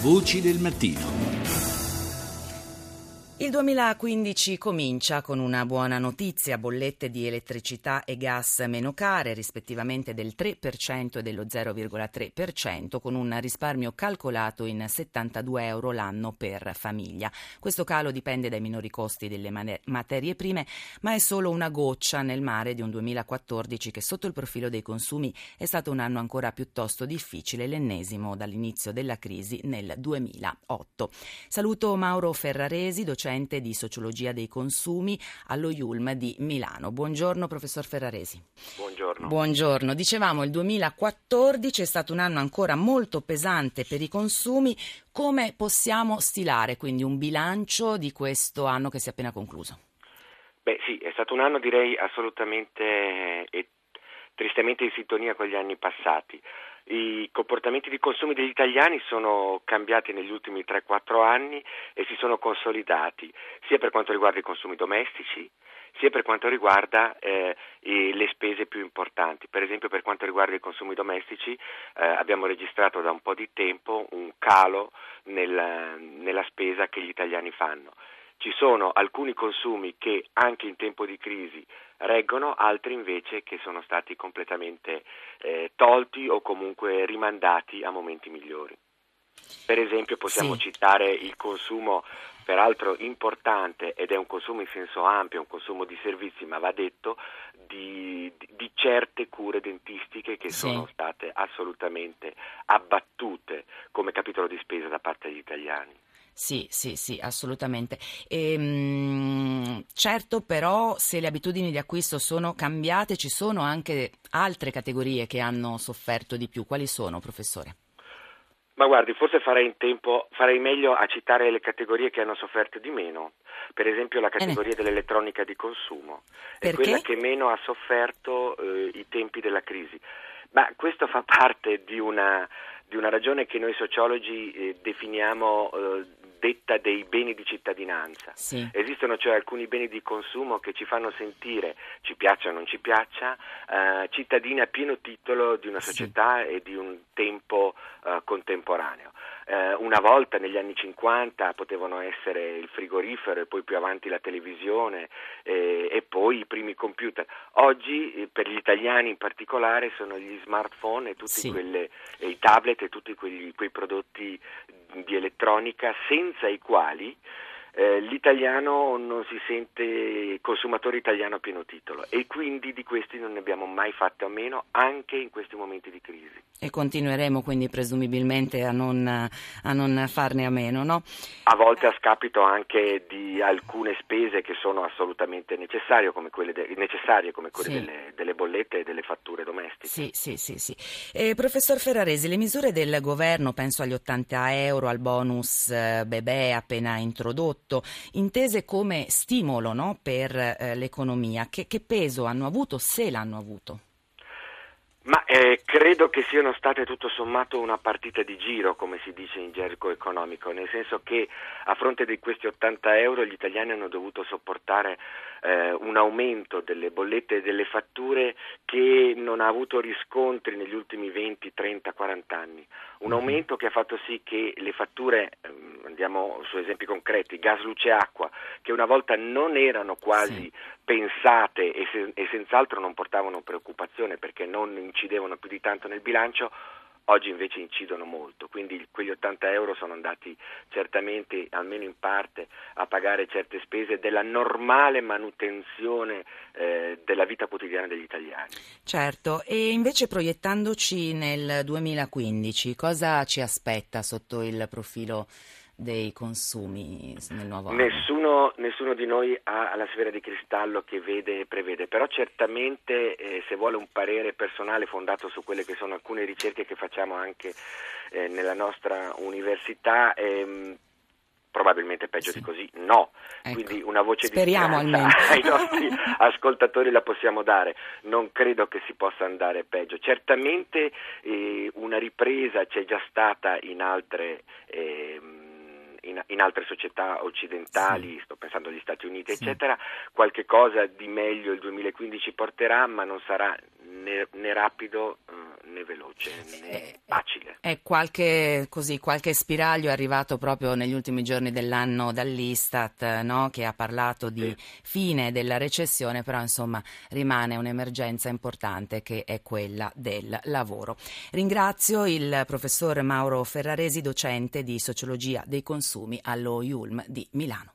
Voci del mattino. Il 2015 comincia con una buona notizia, bollette di elettricità e gas meno care, rispettivamente del 3% e dello 0,3%, con un risparmio calcolato in 72 euro l'anno per famiglia. Questo calo dipende dai minori costi delle materie prime, ma è solo una goccia nel mare di un 2014 che sotto il profilo dei consumi è stato un anno ancora piuttosto difficile, l'ennesimo dall'inizio della crisi nel 2008. Saluto Mauro Ferraresi, docente docente di sociologia dei consumi allo IULM di Milano. Buongiorno professor Ferraresi. Buongiorno. Buongiorno. Dicevamo il 2014 è stato un anno ancora molto pesante per i consumi. Come possiamo stilare quindi un bilancio di questo anno che si è appena concluso? Beh sì, è stato un anno direi assolutamente e tristemente in sintonia con gli anni passati. I comportamenti di consumo degli italiani sono cambiati negli ultimi 3-4 anni e si sono consolidati, sia per quanto riguarda i consumi domestici, sia per quanto riguarda eh, le spese più importanti. Per esempio per quanto riguarda i consumi domestici eh, abbiamo registrato da un po' di tempo un calo nel, nella spesa che gli italiani fanno. Ci sono alcuni consumi che anche in tempo di crisi reggono, altri invece che sono stati completamente eh, tolti o comunque rimandati a momenti migliori. Per esempio possiamo sì. citare il consumo peraltro importante ed è un consumo in senso ampio, un consumo di servizi, ma va detto, di, di certe cure dentistiche che sì. sono state assolutamente abbattute come capitolo di spesa da parte degli italiani. Sì, sì, sì, assolutamente. Ehm, certo, però, se le abitudini di acquisto sono cambiate, ci sono anche altre categorie che hanno sofferto di più. Quali sono, professore? Ma guardi, forse farei, tempo, farei meglio a citare le categorie che hanno sofferto di meno. Per esempio la categoria Bene. dell'elettronica di consumo. Perché? È quella che meno ha sofferto eh, i tempi della crisi. Ma questo fa parte di una, di una ragione che noi sociologi eh, definiamo eh, detta dei beni di cittadinanza. Sì. Esistono cioè alcuni beni di consumo che ci fanno sentire, ci piaccia o non ci piaccia, eh, cittadini a pieno titolo di una società sì. e di un tempo eh, contemporaneo. Eh, una volta negli anni 50 potevano essere il frigorifero e poi più avanti la televisione eh, e poi i primi computer. Oggi eh, per gli italiani in particolare sono gli smartphone e tutti sì. quelle, i tablet e tutti quegli, quei prodotti di elettronica senza i quali eh, l'italiano non si sente consumatore italiano a pieno titolo e quindi di questi non ne abbiamo mai fatto a meno anche in questi momenti di crisi. E continueremo quindi presumibilmente a non, a non farne a meno, no? A volte a scapito anche di alcune spese che sono assolutamente necessarie come quelle, de- necessarie, come quelle sì. delle, delle, bollette e delle fatture domestiche. Sì, sì, sì. sì. Eh, professor Ferraresi, le misure del governo, penso agli 80 euro, al bonus eh, bebè appena introdotto, tutto intese come stimolo no, per eh, l'economia. Che, che peso hanno avuto, se l'hanno avuto? Ma eh, credo che siano state tutto sommato una partita di giro, come si dice in gergo economico, nel senso che a fronte di questi 80 euro gli italiani hanno dovuto sopportare eh, un aumento delle bollette e delle fatture che non ha avuto riscontri negli ultimi 20, 30, 40 anni. Un mhm. aumento che ha fatto sì che le fatture, ehm, andiamo su esempi concreti, gas, luce e acqua, che una volta non erano quasi sì. pensate e, se, e senz'altro non portavano preoccupazione perché non incidevano più di tanto nel bilancio, oggi invece incidono molto, quindi quegli 80 euro sono andati certamente, almeno in parte, a pagare certe spese della normale manutenzione eh, della vita quotidiana degli italiani. Certo, e invece proiettandoci nel 2015, cosa ci aspetta sotto il profilo dei consumi nel nuovo anno? Nessuno, nessuno di noi ha la sfera di cristallo che vede e prevede, però certamente eh, se vuole un parere personale fondato su quelle che sono alcune ricerche che facciamo anche eh, nella nostra università, ehm, probabilmente peggio sì. di così no. Ecco. Quindi una voce Speriamo di ai nostri ascoltatori la possiamo dare. Non credo che si possa andare peggio. Certamente eh, una ripresa c'è già stata in altre eh, in, in altre società occidentali, sì. sto pensando agli Stati Uniti, sì. eccetera, qualche cosa di meglio il 2015 porterà, ma non sarà né, né rapido eh, né veloce né eh, facile. È qualche, così, qualche spiraglio è arrivato proprio negli ultimi giorni dell'anno dall'Istat no? che ha parlato di sì. fine della recessione, però insomma rimane un'emergenza importante che è quella del lavoro. Ringrazio il professor Mauro Ferraresi, docente di sociologia dei consumi allo IULM di Milano.